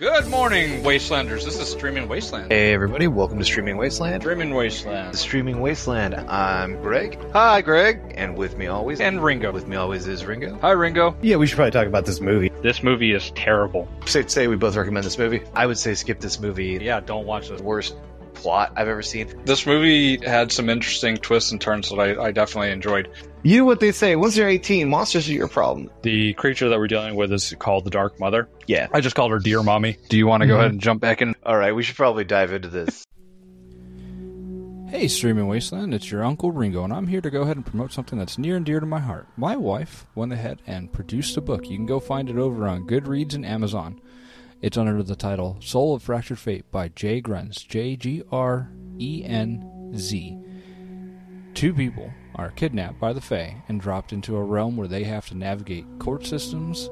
Good morning, Wastelanders. This is Streaming Wasteland. Hey everybody, welcome to Streaming Wasteland. Streaming Wasteland. Streaming Wasteland. I'm Greg. Hi, Greg. And with me always, And Ringo. with me always is Ringo. Hi, Ringo. Yeah, we should probably talk about this movie. This movie is terrible. Say, say we both recommend this movie. I would say skip this movie. Yeah, don't watch this. Worst plot I've ever seen. This movie had some interesting twists and turns that I, I definitely enjoyed. You know what they say? Once you're 18, monsters are your problem. The creature that we're dealing with is called the Dark Mother. Yeah. I just called her Dear Mommy. Do you want to go Mhm. ahead and jump back in? All right, we should probably dive into this. Hey, Streaming Wasteland, it's your Uncle Ringo, and I'm here to go ahead and promote something that's near and dear to my heart. My wife went ahead and produced a book. You can go find it over on Goodreads and Amazon. It's under the title Soul of Fractured Fate by Jay Grenz. J G R E N Z. Two people are kidnapped by the Fae and dropped into a realm where they have to navigate court systems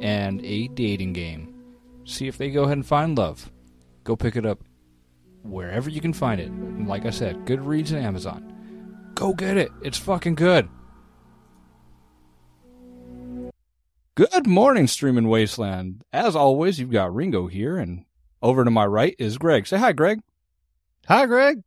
and a dating game. See if they go ahead and find love. Go pick it up wherever you can find it. And like I said, Goodreads and Amazon. Go get it. It's fucking good. Good morning, Streaming Wasteland. As always, you've got Ringo here, and over to my right is Greg. Say hi, Greg. Hi, Greg.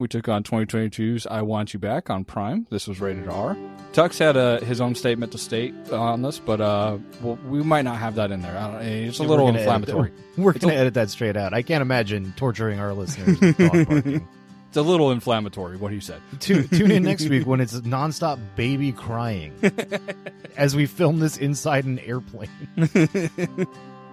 We took on 2022's I Want You Back on Prime. This was rated R. Tux had uh, his own statement to state on this, but uh, well, we might not have that in there. I don't, it's a We're little edit inflammatory. that- We're going to edit that straight out. I can't imagine torturing our listeners with dog barking. It's a little inflammatory, what he said. tune, tune in next week when it's nonstop baby crying as we film this inside an airplane.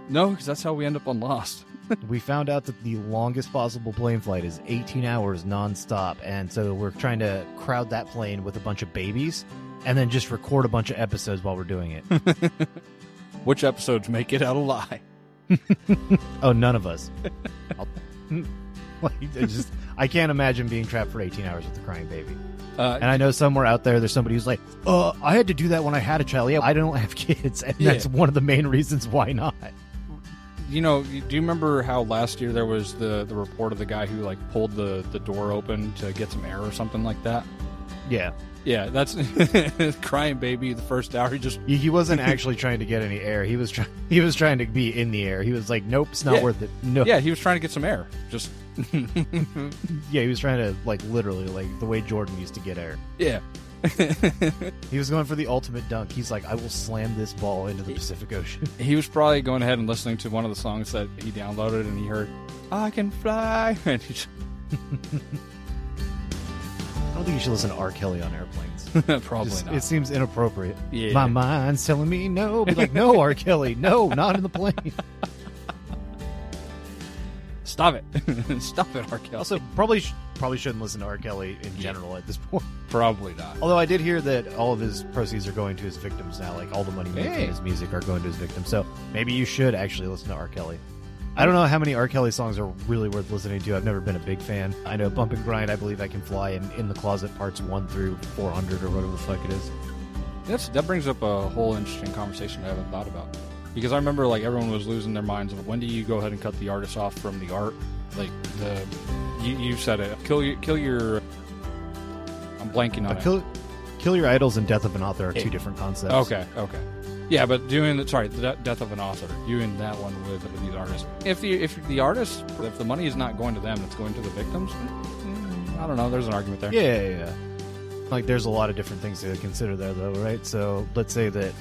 No, because that's how we end up on Lost. We found out that the longest possible plane flight is 18 hours nonstop, and so we're trying to crowd that plane with a bunch of babies and then just record a bunch of episodes while we're doing it. Which episodes make it out alive? Oh, none of us. Like, it's just, I can't imagine being trapped for 18 hours with a crying baby. Uh, And I know somewhere out there, there's somebody who's like, "Uh, I had to do that when I had a child. Yeah, I don't have kids, and Yeah. that's one of the main reasons why not." You know, do you remember how last year there was the the report of the guy who like pulled the the door open to get some air or something like that? Yeah, Yeah, that's crying baby. The first hour, he just he, wasn't actually trying to get any air. He was trying. He was trying to be in the air. He was like, "Nope, it's not Yeah. worth it." No. yeah, he was trying to get some air. Just yeah, he was trying to like literally like the way Jordan used to get air. yeah. He was going for the ultimate dunk. He's like, "I will slam this ball into the Pacific Ocean." he was probably going ahead and listening to one of the songs that he downloaded, and he heard "I Can Fly," and he just, I don't think you should listen to R. Kelly on airplanes. probably Just- not. It seems inappropriate. yeah. My mind's telling me no. Be like, no, R. Kelly, no, not in the plane. Stop it! Stop it, R. Kelly. Also, probably sh- probably shouldn't listen to R. Kelly in general at this point. probably not. Although I did hear that all of his proceeds are going to his victims now. Like all the money made Hey. from his music are going to his victims. So maybe you should actually listen to R. Kelly. I don't know how many R. Kelly songs are really worth listening to. I've never been a big fan. I know Bump and Grind, I Believe I Can Fly, and In the Closet parts 1 through 400 or whatever the fuck it is. That's, that brings up a whole interesting conversation I haven't thought about. Because I remember like everyone was losing their minds of when do you go ahead and cut the artist off from the art? Like the you, you said it. Kill your kill your. I'm blanking on it. kill, kill Your Idols and Death of an Author are two different concepts. Okay, okay. Yeah, but doing the sorry, the death of an author, doing that one with, with these artists. If the if the artist, if the money is not going to them, it's going to the victims. mm, I don't know. There's an argument there. Yeah, yeah, yeah. Like, there's a lot of different things to consider there, though, right? So, let's say that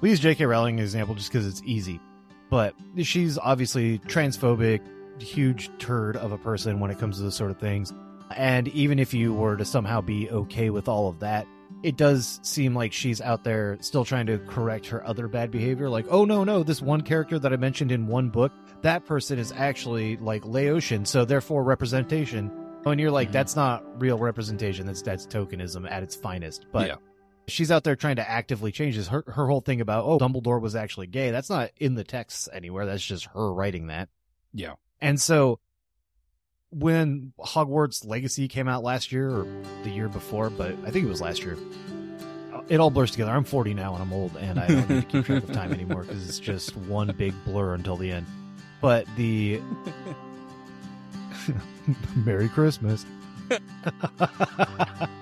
we use J.K. Rowling as an example just because it's easy, but she's obviously transphobic, huge turd of a person when it comes to those sort of things. And even if you were to somehow be okay with all of that, it does seem like she's out there still trying to correct her other bad behavior. Like, oh no, no, this one character that I mentioned in one book, that person is actually like Laotian, so therefore representation. And you're like, Mhm. that's not real representation. That's that's tokenism at its finest. But Yeah. she's out there trying to actively change this. Her her whole thing about oh Dumbledore was actually gay. That's not in the texts anywhere. That's just her writing that. Yeah. And so when Hogwarts Legacy came out last year or the year before, but I think it was last year. Uh, it all blurs together. I'm 40 now and I'm old and I don't need to keep track of time anymore because it's just one big blur until the end. But the Merry Christmas.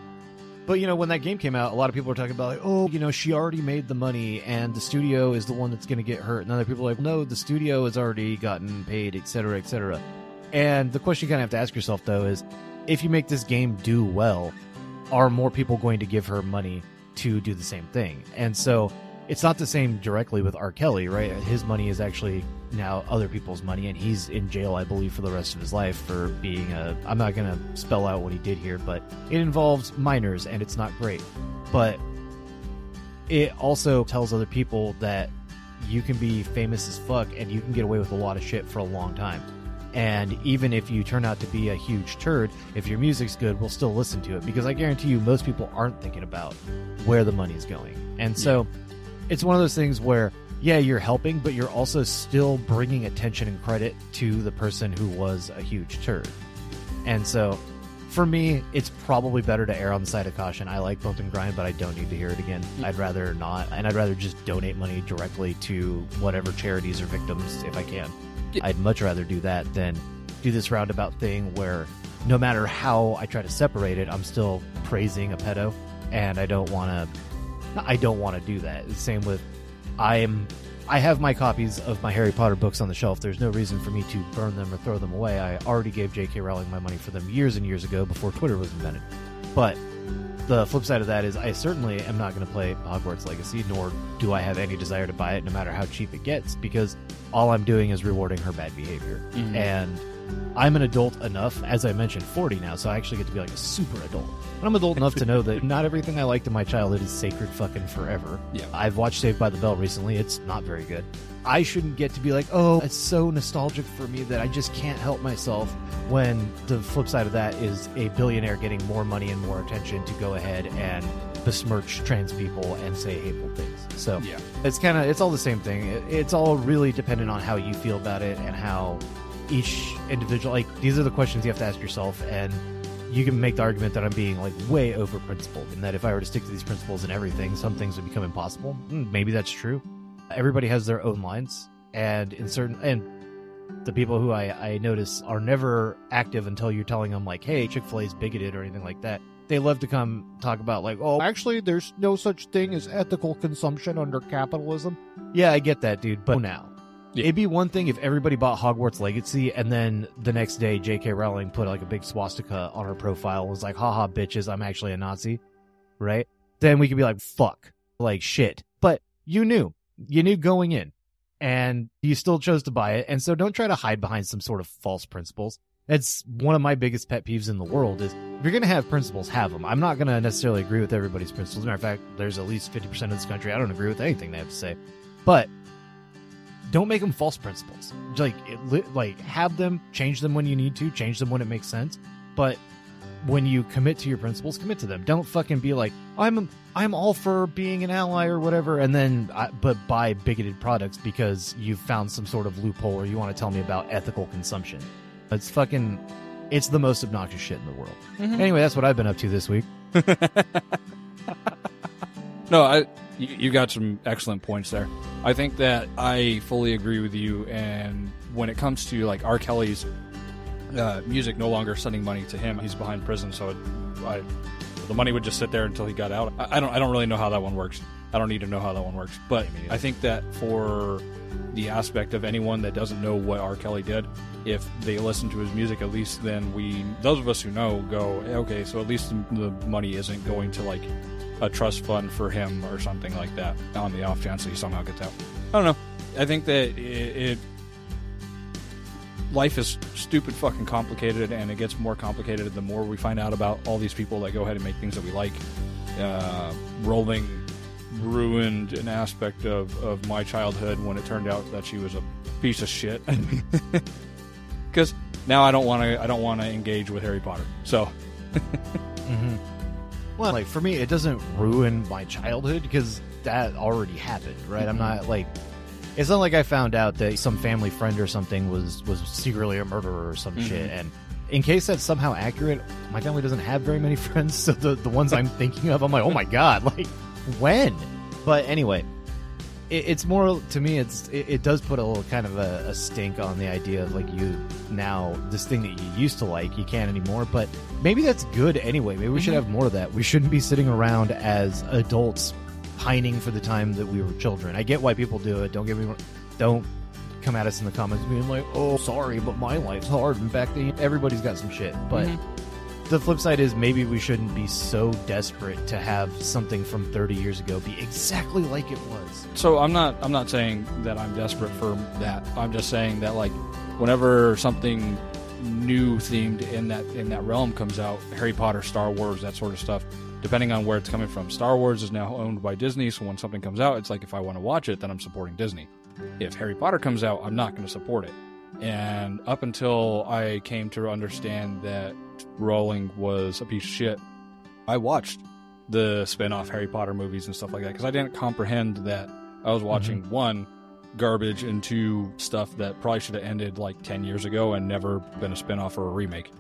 But you know, when that game came out, a lot of people were talking about like, oh, you know, she already made the money, and the studio is the one that's going to get hurt. And other people are like, no, the studio has already gotten paid, et cetera, et cetera. And the question you kind of have to ask yourself though is, if you make this game do well, are more people going to give her money to do the same thing? And so it's not the same directly with R. Kelly, right? His money is actually now other people's money, and he's in jail, I believe, for the rest of his life for being a. I'm not going to spell out what he did here, but it involves minors, and it's not great. But it also tells other people that you can be famous as fuck and you can get away with a lot of shit for a long time. And even if you turn out to be a huge turd, if your music's good, we'll still listen to it because I guarantee you most people aren't thinking about where the money's going. And so it's one of those things where, yeah, you're helping, but you're also still bringing attention and credit to the person who was a huge turd. And so for me, it's probably better to err on the side of caution. I like Bump and Grind, but I don't need to hear it again. Mm. I'd rather not, and I'd rather just donate money directly to whatever charities or victims if I can. Yeah. I'd much rather do that than do this roundabout thing where no matter how I try to separate it, I'm still praising a pedo, and I don't want to. I don't want to do that. Same with I am. I have my copies of my Harry Potter books on the shelf. There's no reason for me to burn them or throw them away. I already gave J.K. Rowling my money for them years and years ago before Twitter was invented. But the flip side of that is I certainly am not going to play Hogwarts Legacy, nor do I have any desire to buy it no matter how cheap it gets, because all I'm doing is rewarding her bad behavior. Mhm. And I'm an adult enough, as I mentioned, 40 now, so I actually get to be like a super adult. But I'm adult enough to know that not everything I liked in my childhood is sacred fucking forever. Yeah. I've watched Saved by the Bell recently. It's not very good. I shouldn't get to be like, oh, it's so nostalgic for me that I just can't help myself when the flip side of that is a billionaire getting more money and more attention to go ahead and besmirch trans people and say hateful things. So Yeah. it's kind of it's all the same thing. It, it's all really dependent on how you feel about it and how each individual like these are the questions you have to ask yourself and you can make the argument that I'm being like way over principled and that if I were to stick to these principles and everything, some things would become impossible. Mm, maybe that's true. Everybody has their own lines and in certain and the people who I, I notice are never active until you're telling them like, hey, Chick-fil-A is bigoted or anything like that. They love to come talk about like, oh, actually, there's no such thing as ethical consumption under capitalism. Yeah, I get that, dude. But now, Yeah. it'd be one thing if everybody bought Hogwarts Legacy and then the next day J.K. Rowling put like a big swastika on her profile and was like, haha, bitches, I'm actually a Nazi, right? Then we could be like, fuck, like shit. But you knew, you knew going in and you still chose to buy it. And so don't try to hide behind some sort of false principles. That's one of my biggest pet peeves in the world is if you're going to have principles, have them. I'm not going to necessarily agree with everybody's principles. Matter of fact, there's at least 50% of this country I don't agree with anything they have to say. But don't make them false principles. Like, it, like have them, change them when you need to, change them when it makes sense. But when you commit to your principles, commit to them. Don't fucking be like, I'm I'm all for being an ally or whatever, and then uh, but buy bigoted products because you've found some sort of loophole or you want to tell me about ethical consumption. It's fucking, it's the most obnoxious shit in the world. Anyway, that's what I've been up to this week. No, I you, you got some excellent points there. I think that I fully agree with you. And when it comes to like R. Kelly's uh, music, no longer sending money to him, he's behind prison, so it, I, the money would just sit there until he got out. I, I don't I don't really know how that one works. I don't need to know how that one works. But Yeah, me neither. I think that for the aspect of anyone that doesn't know what R. Kelly did, if they listen to his music, at least then we, those of us who know, go, okay, so at least the, the money isn't going to like a trust fund for him or something like that on the off chance that he somehow gets out. I don't know. I think that it, it life is stupid fucking complicated and it gets more complicated the more we find out about all these people that go ahead and make things that we like. Uh, Rowling ruined an aspect of, of my childhood when it turned out that she was a piece of shit. Because now I don't want to I don't want to engage with Harry Potter. So Mm-hmm. Well, like for me, it doesn't ruin my childhood because that already happened, right? I'm not like, it's not like I found out that some family friend or something was was secretly a murderer or some Mhm. shit. And in case that's somehow accurate, my family doesn't have very many friends, so the the ones I'm thinking of, I'm like, oh my god, like when? But anyway, it, it's more to me. It's it, it does put a little kind of a, a stink on the idea of like you now this thing that you used to like you can't anymore. But maybe that's good anyway. Maybe we should mm-hmm. have more of that. We shouldn't be sitting around as adults pining for the time that we were children. I get why people do it. Don't get me wrong. Don't come at us in the comments being like, "Oh, sorry, but my life's hard." And back then, everybody's got some shit. But mm-hmm. The flip side is maybe we shouldn't be so desperate to have something from 30 years ago be exactly like it was. So I'm not I'm not saying that I'm desperate for that. I'm just saying that like whenever something new themed in that in that realm comes out, Harry Potter, Star Wars, that sort of stuff, depending on where it's coming from. Star Wars is now owned by Disney, so when something comes out, it's like if I want to watch it, then I'm supporting Disney. If Harry Potter comes out, I'm not going to support it. And up until I came to understand that Rowling was a piece of shit, I watched the spin-off Harry Potter movies and stuff like that because I didn't comprehend that I was watching mm-hmm. one garbage and two stuff that probably should have ended like 10 years ago and never been a spin-off or a remake.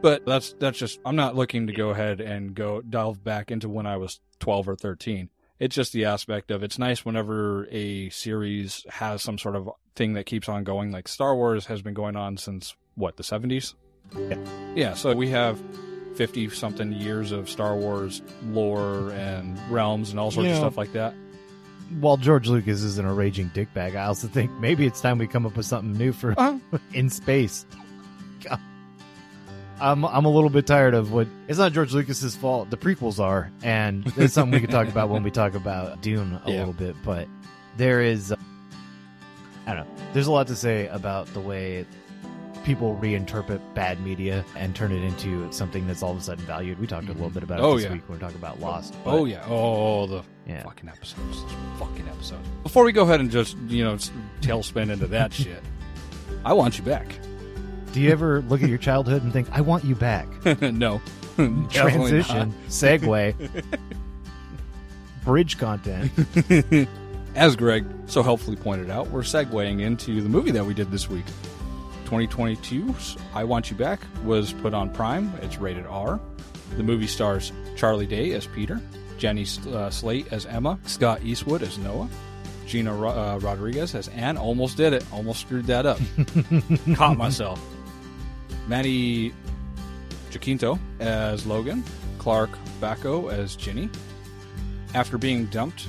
But that's that's just I'm not looking to go ahead and go delve back into when I was 12 or 13. It's just the aspect of it's nice whenever a series has some sort of thing that keeps on going like Star Wars has been going on since what the 70s? Yeah. Yeah, so we have 50 something years of Star Wars lore and realms and all sorts You of stuff like that. While George Lucas isn't a raging dickbag, I also think maybe it's time we come up with something new for Uh, in space. God. I'm I'm a little bit tired of what it's not George Lucas's fault. The prequels are, and it's something we could talk about when we talk about Dune a Yeah. little bit. But there is, uh, I don't know. There's a lot to say about the way people reinterpret bad media and turn it into something that's all of a sudden valued. We talked a little bit about it Oh, this yeah. week when we talked about Lost. but, oh yeah. Oh the yeah. fucking episodes. Those fucking episodes. Before we go ahead and just, you know, tailspin into that shit, I want you back. Do you ever look at your childhood and think, "I want you back"? no. Transition, segue, bridge content. As Greg so helpfully pointed out, we're segueing into the movie that we did this week. 2022's I Want You Back was put on Prime. It's rated R. The movie stars Charlie Day as Peter, Jenny uh, Slate as Emma, Scott Eastwood as Noah, Gina uh, Rodriguez as Anne. Almost did it. Almost screwed that up. Caught myself. Manny Jacinto as Logan, Clark Backo as Ginny. After being dumped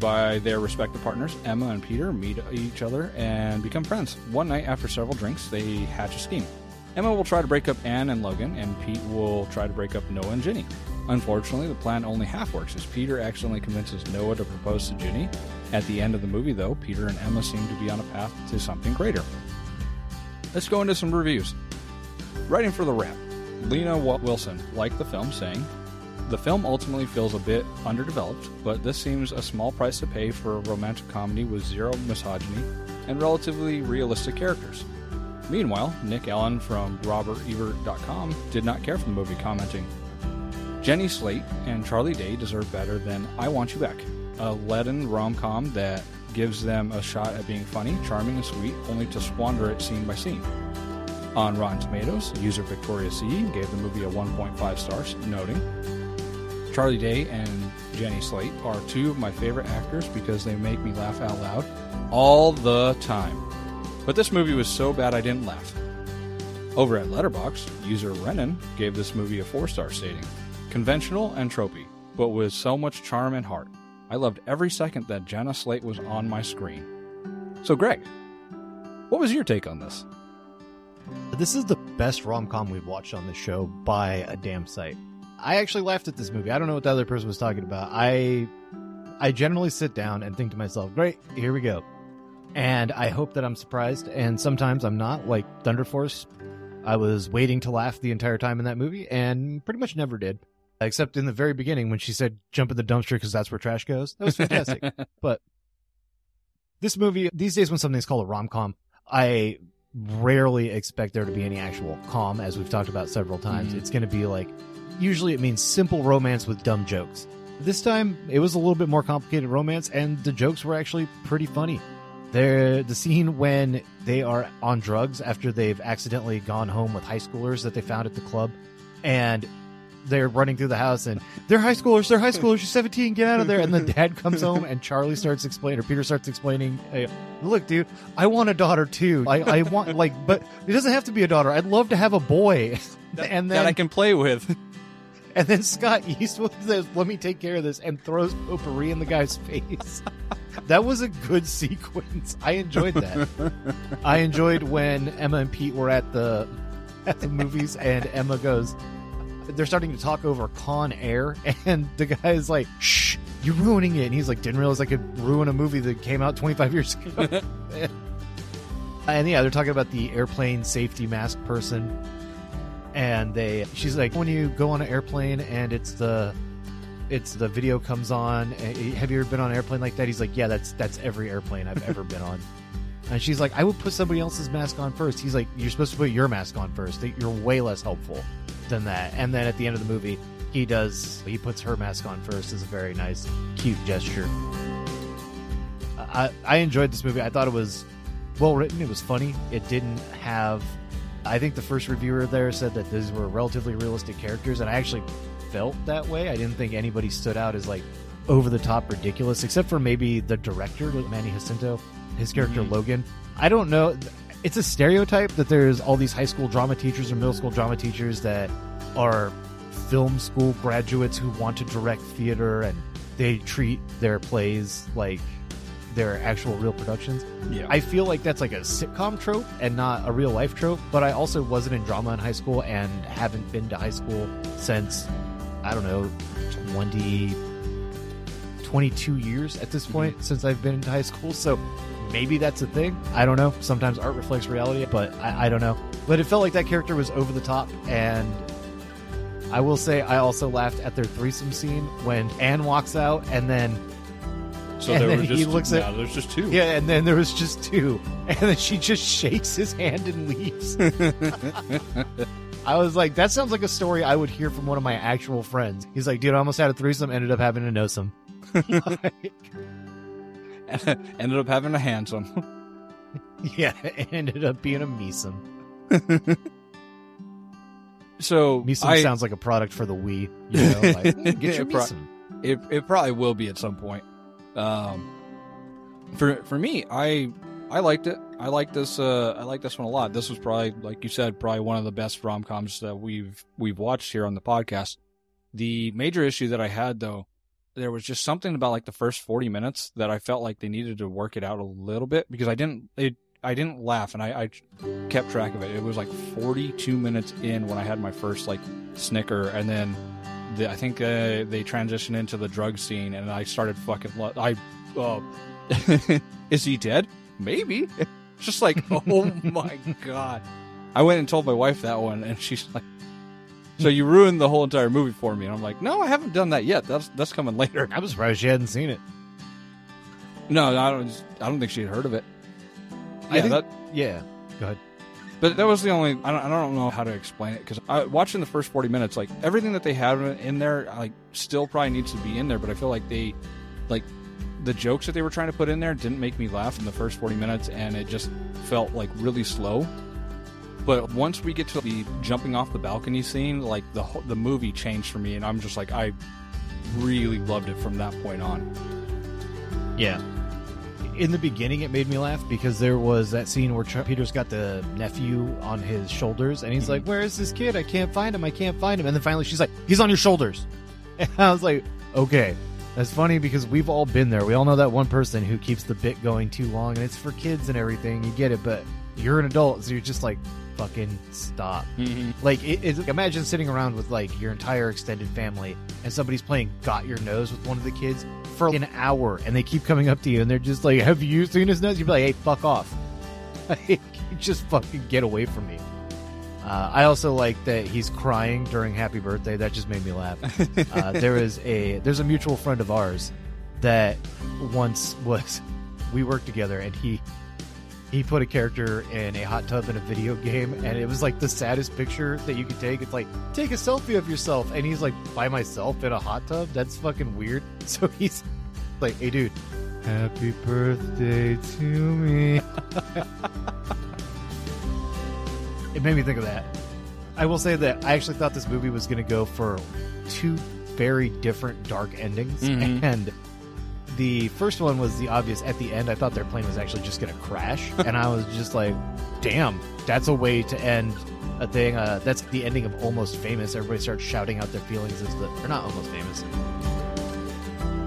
by their respective partners, Emma and Peter meet each other and become friends. One night after several drinks, they hatch a scheme. Emma will try to break up Anne and Logan, and Pete will try to break up Noah and Ginny. Unfortunately, the plan only half works as Peter accidentally convinces Noah to propose to Ginny. At the end of the movie, though, Peter and Emma seem to be on a path to something greater. Let's go into some reviews. Writing for the Wrap, Lena Wilson liked the film, saying, The film ultimately feels a bit underdeveloped, but this seems a small price to pay for a romantic comedy with zero misogyny and relatively realistic characters. Meanwhile, Nick Allen from RobertEbert.com did not care for the movie, commenting, Jenny Slate and Charlie Day deserve better than I Want You Back, a leaden rom com that gives them a shot at being funny, charming, and sweet, only to squander it scene by scene. On Rotten Tomatoes, user Victoria C gave the movie a 1.5 stars, noting Charlie Day and Jenny Slate are two of my favorite actors because they make me laugh out loud all the time. But this movie was so bad I didn't laugh. Over at Letterbox, user Renan gave this movie a 4 star stating Conventional and tropey, but with so much charm and heart. I loved every second that Jenna Slate was on my screen. So, Greg, what was your take on this? This is the best rom com we've watched on the show by a damn sight. I actually laughed at this movie. I don't know what the other person was talking about. I I generally sit down and think to myself, "Great, here we go," and I hope that I'm surprised. And sometimes I'm not. Like Thunder Force, I was waiting to laugh the entire time in that movie, and pretty much never did, except in the very beginning when she said, "Jump in the dumpster because that's where trash goes." That was fantastic. but this movie these days when something's called a rom-com i rarely expect there to be any actual calm as we've talked about several times. Mhm. it's going to be like usually it means simple romance with dumb jokes. This time it was a little bit more complicated romance and the jokes were actually pretty funny. There the scene when they are on drugs after they've accidentally gone home with high schoolers that they found at the club and they're running through the house and they're high schoolers, they're high schoolers, you're 17, get out of there. And the dad comes home and Charlie starts explaining, or Peter starts explaining, hey, look, dude, I want a daughter too. I, I want, like, but it doesn't have to be a daughter. I'd love to have a boy. and that I can play with. and then Scott Eastwood says, let me take care of this and throws potpourri in the guy's face. that was a good sequence. I enjoyed that. I enjoyed when Emma and Pete were at the at the movies and Emma goes they're starting to talk over Con Air and the guy is like, "Shh, you're ruining it." And he's like, "Didn't realize I could ruin a movie that came out 25 years ago." and yeah, they're talking about the airplane safety mask person and they she's like, "When you go on an airplane and it's the it's the video comes on. eh, Have you ever been on an airplane like that? He's like, yeah, that's that's every airplane I've ever been on. And she's like, I would put somebody else's mask on first. He's like, you're supposed to put your mask on first. You're way less helpful than that. And then at the end of the movie, he does he puts her mask on first. Is a very nice, cute gesture. I I enjoyed this movie. I thought it was well written. It was funny. It didn't have. I think the first reviewer there said that these were relatively realistic characters, and I actually felt that way. I didn't think anybody stood out as like over the top ridiculous, except for maybe the director, Manny Jacinto, his character mm-hmm. Logan. I don't know. It's a stereotype that there's all these high school drama teachers or middle school drama teachers that are film school graduates who want to direct theater and they treat their plays like their actual real productions. Yeah. I feel like that's like a sitcom trope and not a real life trope, but I also wasn't in drama in high school and haven't been to high school since I don't know 20 22 years at this mm-hmm. point since I've been into high school. So maybe that's a thing. I don't know. Sometimes art reflects reality, but I, I don't know. But it felt like that character was over the top and I will say I also laughed at their threesome scene when Anne walks out and then So And there then were he just looks no, at- there's just two. yeah, and then there was just two, and then she just shakes his hand and leaves. I was like, that sounds like a story I would hear from one of my actual friends. He's like, dude, I almost had a threesome, ended up having a know some. Like, Ended up having a handsome. yeah, it ended up being a mesum. So Mesum I, sounds like a product for the Wii. You know, like, get your Pro- mesum. it it probably will be at some point. Um, for for me, I I liked it. I like this. Uh, I like this one a lot. This was probably, like you said, probably one of the best rom coms that we've we've watched here on the podcast. The major issue that I had though, there was just something about like the first forty minutes that I felt like they needed to work it out a little bit because I didn't. It I didn't laugh and I, I kept track of it. It was like forty two minutes in when I had my first like snicker and then the, I think uh, they transitioned into the drug scene, and I started fucking. Lo- I, uh, is he dead? Maybe. Just like, oh my god. I went and told my wife that one, and she's like, "So you ruined the whole entire movie for me." And I'm like, "No, I haven't done that yet. That's that's coming later." I'm surprised she hadn't seen it. No, I don't. I don't think she had heard of it. Yeah, think- that, Yeah, go ahead. But that was the only. I don't, I don't know how to explain it because watching the first forty minutes, like everything that they have in there, like still probably needs to be in there. But I feel like they, like, the jokes that they were trying to put in there didn't make me laugh in the first forty minutes, and it just felt like really slow. But once we get to the jumping off the balcony scene, like the the movie changed for me, and I'm just like I really loved it from that point on. Yeah. In the beginning, it made me laugh because there was that scene where Ch- Peter's got the nephew on his shoulders, and he's mm-hmm. like, "Where is this kid? I can't find him. I can't find him." And then finally, she's like, "He's on your shoulders." And I was like, "Okay, that's funny because we've all been there. We all know that one person who keeps the bit going too long, and it's for kids and everything. You get it, but you're an adult, so you're just like, fucking stop." Like, it, it's imagine sitting around with like your entire extended family, and somebody's playing "Got Your Nose" with one of the kids for an hour, and they keep coming up to you, and they're just like, "Have you seen his nose?" You'd be like, "Hey, fuck off! Like, just fucking get away from me." Uh, I also like that he's crying during Happy Birthday. That just made me laugh. uh, there is a there's a mutual friend of ours that once was we worked together, and he he put a character in a hot tub in a video game and it was like the saddest picture that you could take. It's like take a selfie of yourself and he's like by myself in a hot tub? That's fucking weird. So he's like hey dude. Happy birthday to me. It made me think of that. I will say that I actually thought this movie was going to go for two very different dark endings, Mhm. and the first one was the obvious. At the end, I thought their plane was actually just going to crash, and I was just like, "Damn, that's a way to end a thing." Uh, that's the ending of Almost Famous. Everybody starts shouting out their feelings as the they're not Almost Famous.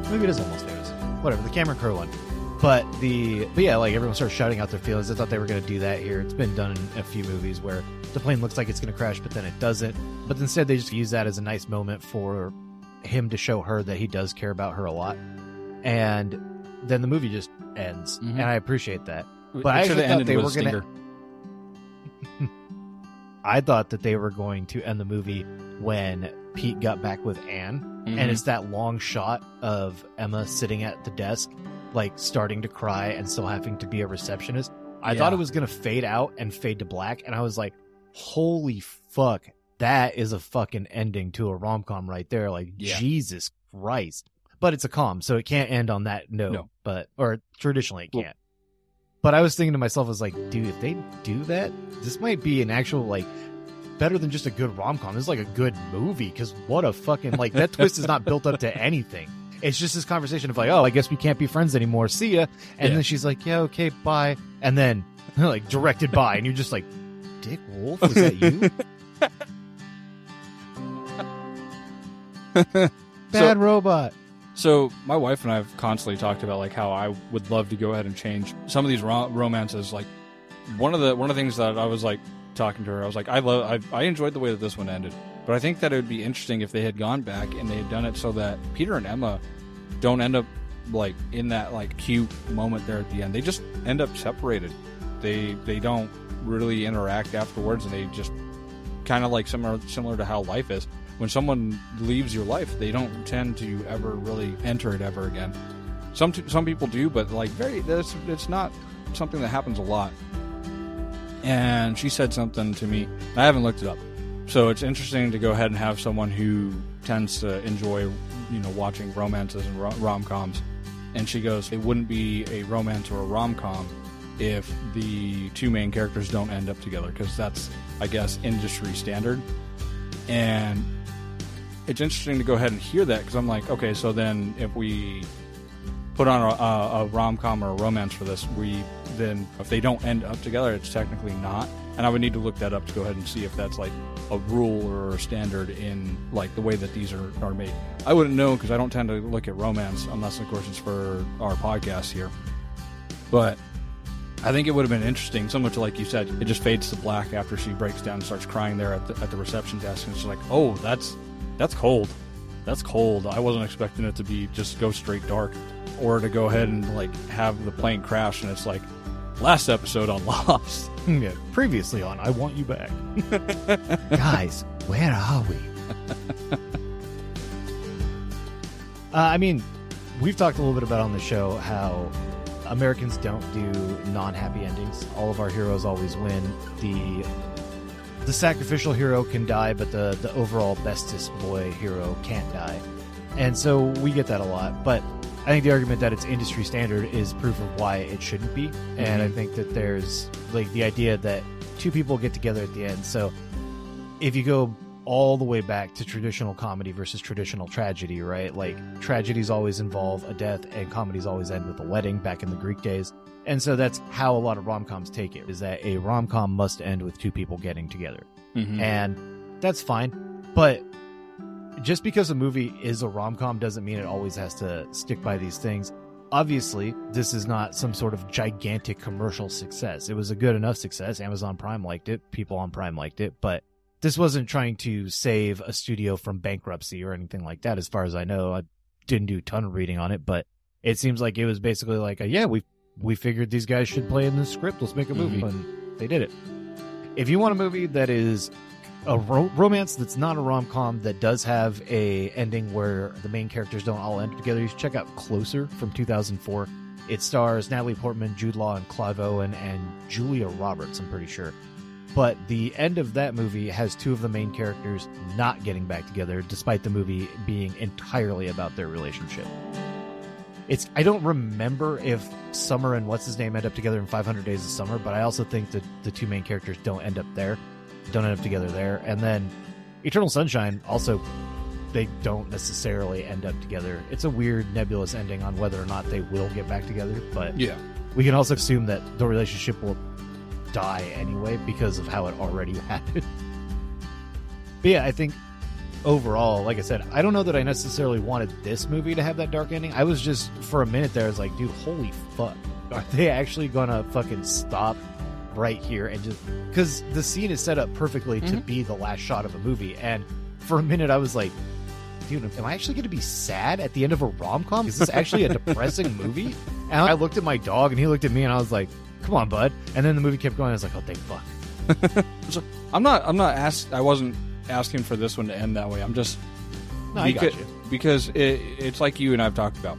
Maybe it is Almost Famous. Whatever, the Cameron Crowe one. But the but yeah, like everyone starts shouting out their feelings. I thought they were going to do that here. It's been done in a few movies where the plane looks like it's going to crash, but then it doesn't. But instead, they just use that as a nice moment for him to show her that he does care about her a lot. And then the movie just ends, Mhm. and I appreciate that. But I have thought they were gonna- I thought that they were going to end the movie when Pete got back with Anne, Mhm. and it's that long shot of Emma sitting at the desk, like starting to cry and still having to be a receptionist. I Yeah. thought it was going to fade out and fade to black, and I was like, "Holy fuck, that is a fucking ending to a rom com right there!" Like Yeah. Jesus Christ. But it's a com, so it can't end on that note. No. But or traditionally it can't. but I was thinking to myself, I was like, dude, if they do that, this might be an actual like better than just a good rom com. This is like a good movie because what a fucking like that twist is not built up to anything. It's just this conversation of like, oh, I guess we can't be friends anymore. See ya. And Yeah. then she's like, yeah, okay, bye. And then like directed by, and you're just like, Dick Wolf, was that you? Bad robot. So my wife and I have constantly talked about like how I would love to go ahead and change some of these ro- romances. Like one of the one of the things that I was like talking to her, I was like, I love, I, I enjoyed the way that this one ended, but I think that it would be interesting if they had gone back and they had done it so that Peter and Emma don't end up like in that like cute moment there at the end. They just end up separated. They they don't really interact afterwards, and they just kind of like similar similar to how life is when someone leaves your life, they don't tend to ever really enter it ever again. Some some people do, but like very, it's not something that happens a lot. And she said something to me. I haven't looked it up, so it's interesting to go ahead and have someone who tends to enjoy, you know, watching romances and rom coms. And she goes, "It wouldn't be a romance or a rom com if the two main characters don't end up together, because that's, I guess, industry standard." And it's interesting to go ahead and hear that because I'm like, okay, so then if we put on a, a, a rom com or a romance for this, we then if they don't end up together, it's technically not. And I would need to look that up to go ahead and see if that's like a rule or a standard in like the way that these are, are made. I wouldn't know because I don't tend to look at romance unless, of course, it's for our podcast here. But I think it would have been interesting, similar to like you said, it just fades to black after she breaks down and starts crying there at the, at the reception desk, and it's like, oh, that's that's cold. That's cold. I wasn't expecting it to be just go straight dark, or to go ahead and like have the plane crash, and it's like last episode on Lost. yeah, previously on I Want You Back. Guys, where are we? uh, I mean, we've talked a little bit about on the show how Americans don't do non-happy endings. All of our heroes always win. The the sacrificial hero can die, but the the overall bestest boy hero can't die. And so we get that a lot, but I think the argument that it's industry standard is proof of why it shouldn't be. And I mm-hmm. think that there's like the idea that two people get together at the end. So if you go all the way back to traditional comedy versus traditional tragedy, right? Like tragedies always involve a death and comedies always end with a wedding back in the Greek days. And so that's how a lot of rom-coms take it is that a rom-com must end with two people getting together Mm-hmm. and that's fine. But just because a movie is a rom com doesn't mean it always has to stick by these things. Obviously, this is not some sort of gigantic commercial success. It was a good enough success. Amazon Prime liked it, people on Prime liked it, but this wasn't trying to save a studio from bankruptcy or anything like that, as far as I know. I didn't do a ton of reading on it, but it seems like it was basically like, a, yeah, we we figured these guys should play in the script. Let's make a movie, Mhm. and they did it. If you want a movie that is a ro- romance that's not a rom com that does have a ending where the main characters don't all end together, you should check out Closer from 2004. It stars Natalie Portman, Jude Law, and Clive Owen, and Julia Roberts. I'm pretty sure. But the end of that movie has two of the main characters not getting back together, despite the movie being entirely about their relationship. It's I don't remember if Summer and what's his name end up together in 500 Days of Summer, but I also think that the two main characters don't end up there. don't end up together there. And then Eternal Sunshine also they don't necessarily end up together. It's a weird nebulous ending on whether or not they will get back together, but Yeah. we can also assume that the relationship will die anyway because of how it already happened. but yeah, I think overall, like I said, I don't know that I necessarily wanted this movie to have that dark ending. I was just for a minute there, I was like, dude, holy fuck, are they actually gonna fucking stop right here and just because the scene is set up perfectly to Mhm. be the last shot of a movie, and for a minute I was like. Dude, am I actually going to be sad at the end of a rom com? Is this actually a depressing movie? And I looked at my dog, and he looked at me, and I was like, "Come on, bud." And then the movie kept going. I was like, "Oh, thank fuck." I'm not. I'm not asked. I wasn't asking for this one to end that way. I'm just No, I got because, you. because it, it's like you and I've talked about.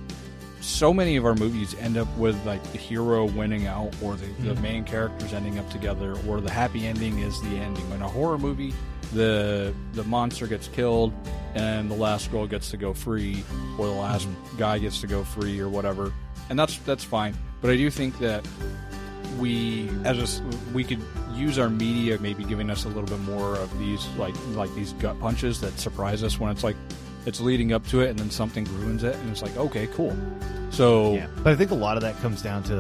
So many of our movies end up with like the hero winning out, or the, the Mhm. main characters ending up together, or the happy ending is the ending. In a horror movie, the the monster gets killed, and the last girl gets to go free, or the last guy gets to go free, or whatever, and that's that's fine. But I do think that we as a we could use our media maybe giving us a little bit more of these like like these gut punches that surprise us when it's like it's leading up to it and then something ruins it and it's like okay cool so Yeah, but I think a lot of that comes down to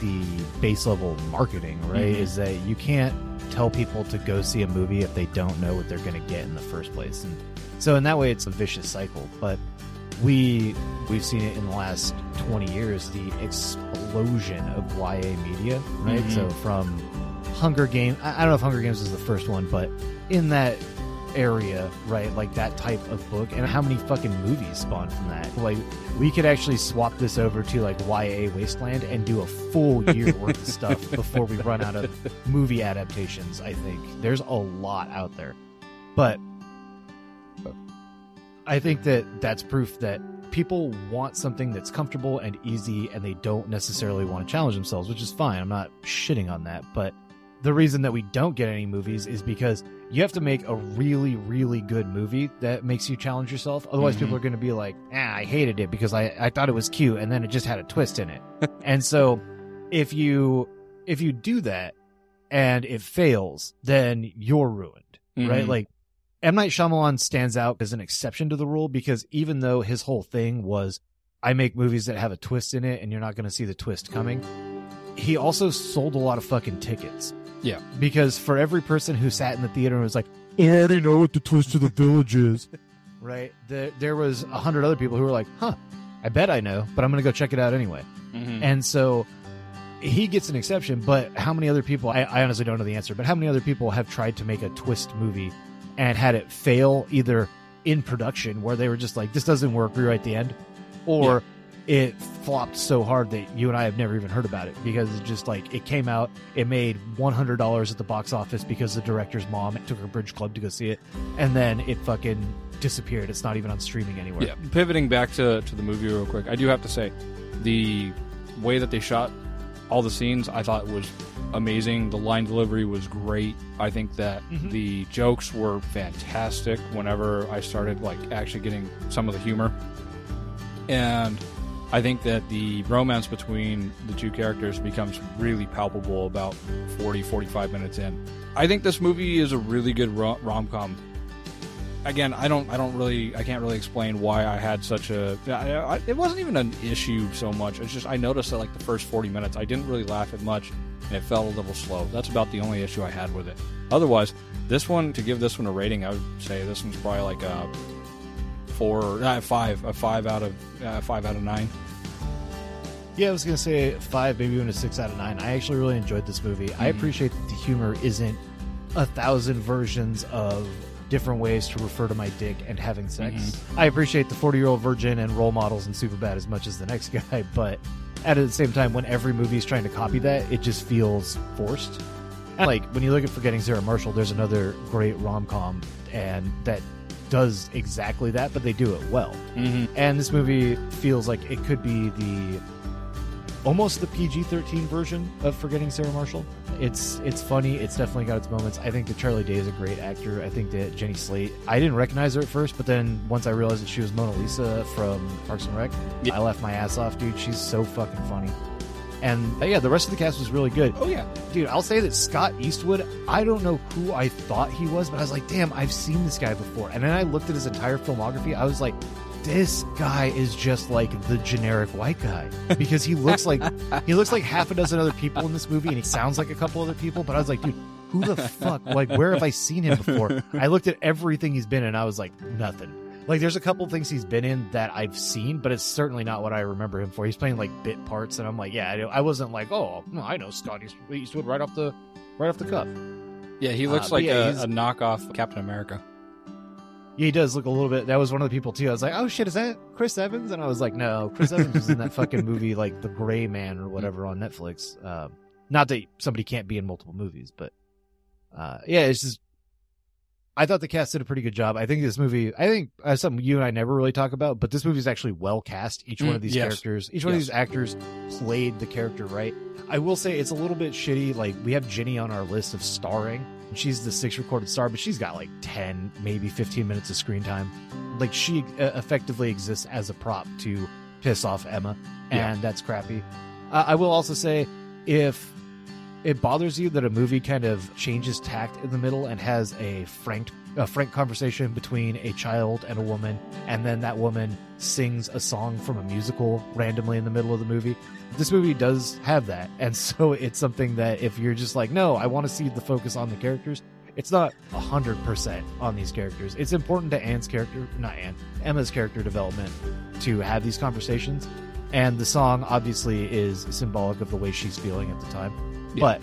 the base level marketing, right? Mhm. Is that you can't tell people to go see a movie if they don't know what they're going to get in the first place, and so in that way, it's a vicious cycle. But we we've seen it in the last twenty years, the explosion of YA media, right? Mhm. So from Hunger Games, I I don't know if Hunger Games is the first one, but in that area, right? Like that type of book, and how many fucking movies spawned from that? Like, we could actually swap this over to like YA Wasteland and do a full year worth of stuff before we run out of movie adaptations. I think there's a lot out there, but I think that that's proof that people want something that's comfortable and easy, and they don't necessarily want to challenge themselves, which is fine. I'm not shitting on that, but the reason that we don't get any movies is because you have to make a really, really good movie that makes you challenge yourself. Otherwise, Mhm. people are going to be like, ah, I hated it because I, I thought it was cute and then it just had a twist in it. and so if you if you do that and it fails, then you're ruined, right? Mhm. Like M Night Shyamalan stands out as an exception to the rule because even though his whole thing was I make movies that have a twist in it and you're not going to see the twist coming, he also sold a lot of fucking tickets. Yeah. Because for every person who sat in the theater and was like, I already know what the twist of the village is. right? There, there was a hundred other people who were like, huh, I bet I know, but I'm going to go check it out anyway. Mhm. And so he gets an exception, but how many other people, I, I honestly don't know the answer, but how many other people have tried to make a twist movie and had it fail either in production where they were just like, this doesn't work, rewrite the end, or it flopped so hard that you and I have never even heard about it because it's just like it came out, it made $100 at the box office because the director's mom took her bridge club to go see it, and then it fucking disappeared. It's not even on streaming anywhere. Yeah, pivoting back to, to the movie real quick, I do have to say the way that they shot all the scenes I thought was amazing. The line delivery was great. I think that Mhm. the jokes were fantastic whenever I started like actually getting some of the humor. And I think that the romance between the two characters becomes really palpable about 40 45 minutes in. I think this movie is a really good rom-com again, I don't, I don't really, I can't really explain why I had such a. I, I, it wasn't even an issue so much. It's just I noticed that like the first forty minutes, I didn't really laugh at much, and it felt a little slow. That's about the only issue I had with it. Otherwise, this one to give this one a rating, I would say this one's probably like a four, uh, five, a five out of uh, five out of nine. Yeah, I was gonna say five, maybe even a six out of nine. I actually really enjoyed this movie. I Mhm. appreciate that the humor isn't a thousand versions of different ways to refer to my dick and having sex. I appreciate the forty-year-old virgin and role models and Superbad as much as the next guy, but at the same time, when every movie is trying to copy that, it just feels forced. And, like when you look at Forgetting Sarah Marshall, there's another great rom com, and that does exactly that, but they do it well Mm-hmm. and this movie feels like it could be the almost the PG-13 version of Forgetting Sarah Marshall. It's it's funny. It's definitely got its moments. I think that Charlie Day is a great actor. I think that Jenny Slate. I didn't recognize her at first, but then once I realized that she was Mona Lisa from Parks and Rec, Yeah. I laughed my ass off, dude. She's so fucking funny. And uh, yeah, the rest of the cast was really good. Oh yeah, Dude, I'll say that Scott Eastwood, I don't know who I thought he was, but I was like, damn, I've seen this guy before. And then I looked at his entire filmography. I was like, this guy is just like the generic white guy because he looks like he looks like half a dozen other people in this movie and he sounds like a couple other people but i was like dude who the fuck like where have i seen him before i looked at everything he's been in and i was like nothing like there's a couple things he's been in that i've seen but it's certainly not what i remember him for he's playing like bit parts and i'm like yeah i, I wasn't like oh no, i know scott eastwood right off the right off the cuff yeah. He Uh, looks but like yeah, a, a knockoff Captain America. Yeah, he does look a little bit. That was one of the people too. I was like, "Oh shit, is that Chris Evans?" And I was like, "No, Chris Evans was in that fucking movie, like The Gray Man or whatever on Netflix." Um, not that somebody can't be in multiple movies, but uh, yeah, it's just. I thought the cast did a pretty good job. I think this movie, I think uh, something you and I never really talk about, but this movie is actually well cast. Each one Mm, of these yes. characters, each one of these actors played the character right. I will say it's a little bit shitty. Like we have Ginny on our list of starring. and She's the sixth recorded star, but she's got like ten, maybe fifteen minutes of screen time. Like she uh, effectively exists as a prop to piss off Emma, and Yeah. that's crappy. Uh, I will also say if it bothers you that a movie kind of changes tact in the middle and has a frank a frank conversation between a child and a woman and then that woman sings a song from a musical randomly in the middle of the movie? This movie does have that and so it's something that if you're just like no i want to see the focus on the characters it's not 100% on these characters. It's important to anne's character not anne emma's character development to have these conversations and the song obviously is symbolic of the way she's feeling at the time Yeah. but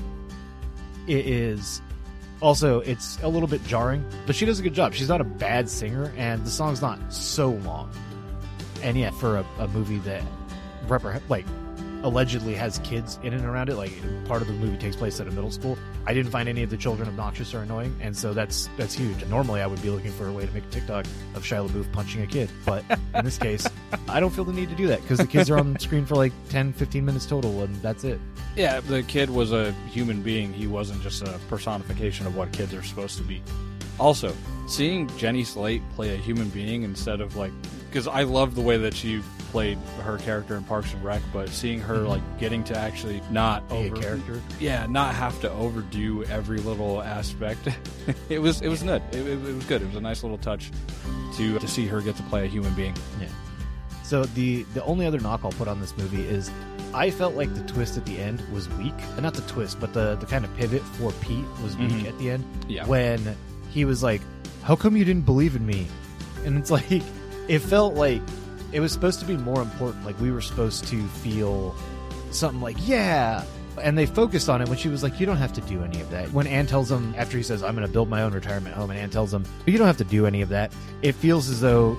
it is also it's a little bit jarring but she does a good job she's not a bad singer and the song's not so long and yeah for a, a movie that repre- like allegedly has kids in and around it like part of the movie takes place at a middle school i didn't find any of the children obnoxious or annoying and so that's that's huge normally i would be looking for a way to make a tiktok of shia labeouf punching a kid but in this case i don't feel the need to do that because the kids are on screen for like 10 15 minutes total and that's it Yeah, the kid was a human being. He wasn't just a personification of what kids are supposed to be. Also, seeing Jenny Slate play a human being instead of like, because I love the way that she played her character in Parks and Rec, but seeing her Mhm. like getting to actually not be a character yeah, not have to overdo every little aspect. it was it was good. It, it, it was good. It was a nice little touch to to see her get to play a human being. Yeah. So the the only other knock I'll put on this movie is I felt like the twist at the end was weak. And Not the twist, but the the kind of pivot for Pete was weak Mhm. at the end Yeah. when he was like, "How come you didn't believe in me?" And it's like it felt like it was supposed to be more important. Like we were supposed to feel something like, "Yeah." And they focused on it when she was like, "You don't have to do any of that." When Anne tells him after he says, "I'm going to build my own retirement home," and Anne tells him, "You don't have to do any of that." It feels as though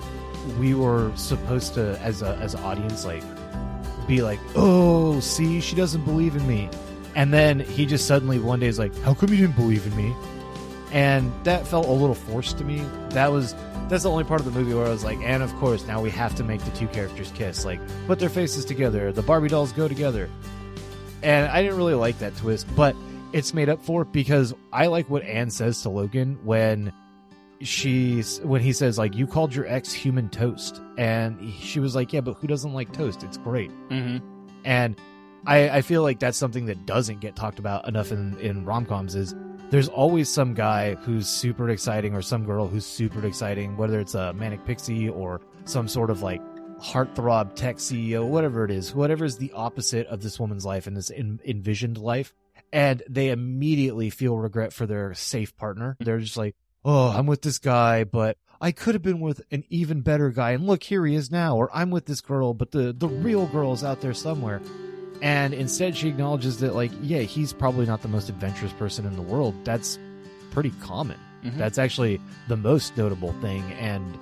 we were supposed to, as a as an audience, like be like, "Oh, see, she doesn't believe in me," and then he just suddenly one day is like, "How come you didn't believe in me?" And that felt a little forced to me. That was that's the only part of the movie where I was like, and of course now we have to make the two characters kiss, like put their faces together, the Barbie dolls go together, and I didn't really like that twist, but it's made up for because I like what Anne says to Logan when she's when he says like you called your ex human toast. And she was like yeah but who doesn't like toast? It's great. Mm-hmm. and I, I feel like that's something that doesn't get talked about enough in, in rom-coms is there's always some guy who's super exciting or some girl who's super exciting whether it's a manic pixie or some sort of like heartthrob tech ceo whatever it is whatever is the opposite of this woman's life and this en- envisioned life and they immediately feel regret for their safe partner mm-hmm. they're just like oh i'm with this guy but I could have been with an even better guy, and look, here he is now. Or I'm with this girl, but the the real girl is out there somewhere. And instead, she acknowledges that, like, yeah, he's probably not the most adventurous person in the world. That's pretty common. Mhm. That's actually the most notable thing. And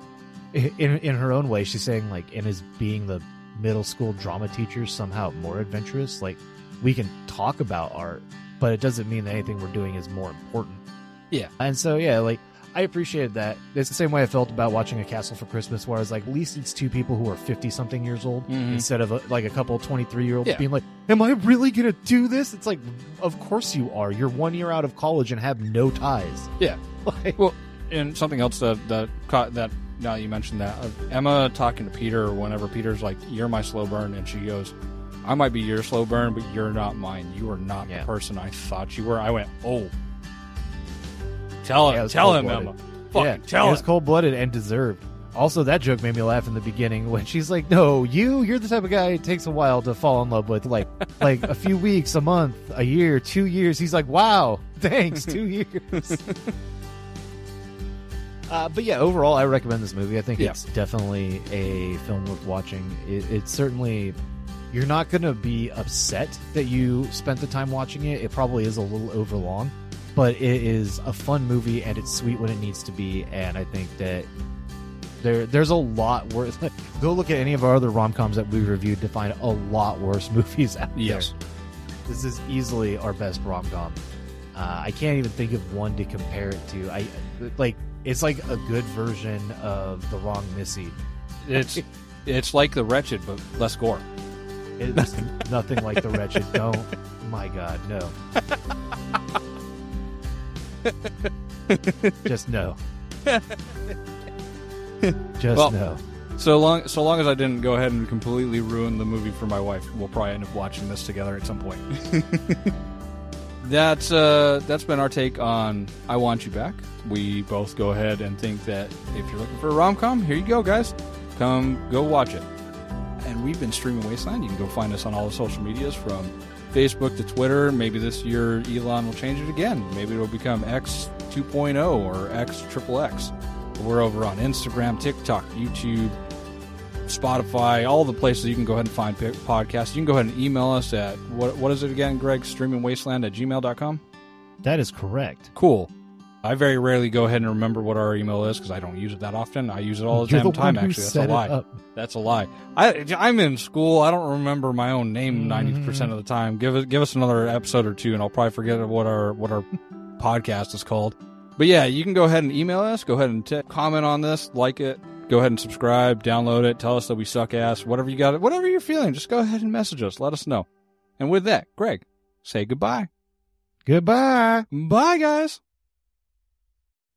in in her own way, she's saying, like, and is being the middle school drama teacher somehow more adventurous? Like, we can talk about art, but it doesn't mean that anything we're doing is more important. Yeah. And so, yeah, like, I appreciated that. It's the same way I felt about watching A Castle for Christmas, where I was like, at least it's two people who are 50 something years old Mhm. instead of a, like a couple 23 year olds Yeah. being like, Am I really going to do this? It's like, Of course you are. You're one year out of college and have no ties. Yeah. Like, Well, and something else that that caught that now you mentioned that Emma talking to Peter whenever Peter's like, "You're my slow burn," and she goes, I might be your slow burn, but you're not mine. You are not Yeah. the person I thought you were. I went, oh. Tell him, tell him, Emma. Fucking yeah, tell it was him. cold blooded and deserved. Also, that joke made me laugh in the beginning when she's like, "No, you, you're the type of guy it takes a while to fall in love with, like, like a few weeks, a month, a year, two years." He's like, "Wow, thanks, two years." uh, but yeah, overall, I recommend this movie. I think Yeah. it's definitely a film worth watching. It, it's certainly you're not going to be upset that you spent the time watching it. It probably is a little overlong, but it is a fun movie and it's sweet when it needs to be. And I think that there there's a lot worse. Go look at any of our other rom coms that we reviewed to find a lot worse movies out Yes. there. This is easily our best rom com. Uh, I can't even think of one to compare it to. I like it's like a good version of the wrong Missy. It's it's like the wretched, but less gore. It's nothing like the wretched. Don't. My God, no. Just no. Just Well, no. So long, so long as I didn't go ahead and completely ruin the movie for my wife, we'll probably end up watching this together at some point. that's uh, that's been our take on "I Want You Back." We both go ahead and think that if you're looking for a rom com, here you go, guys. Come, go watch it. And we've been streaming Wasteland. You can go find us on all the social medias from Facebook to Twitter. Maybe this year Elon will change it again. Maybe it'll become X 2.0 or X triple X. We're over on Instagram, TikTok, YouTube, Spotify, all the places you can go ahead and find podcasts. You can go ahead and email us at what what is it again, Greg? Streamingwasteland at gmail.com? That is correct. Cool. I very rarely go ahead and remember what our email is because I don't use it that often. I use it all the You're damn the time, actually. That's a lie. That's a lie. I, I'm in school. I don't remember my own name 90% Mhm. of the time. Give it, give us another episode or two and I'll probably forget what our, what our podcast is called. But yeah, you can go ahead and email us. Go ahead and t- comment on this, like it. Go ahead and subscribe, download it. Tell us that we suck ass. Whatever you got, whatever you're feeling, just go ahead and message us. Let us know. And with that, Greg, say goodbye. Goodbye. Bye, guys.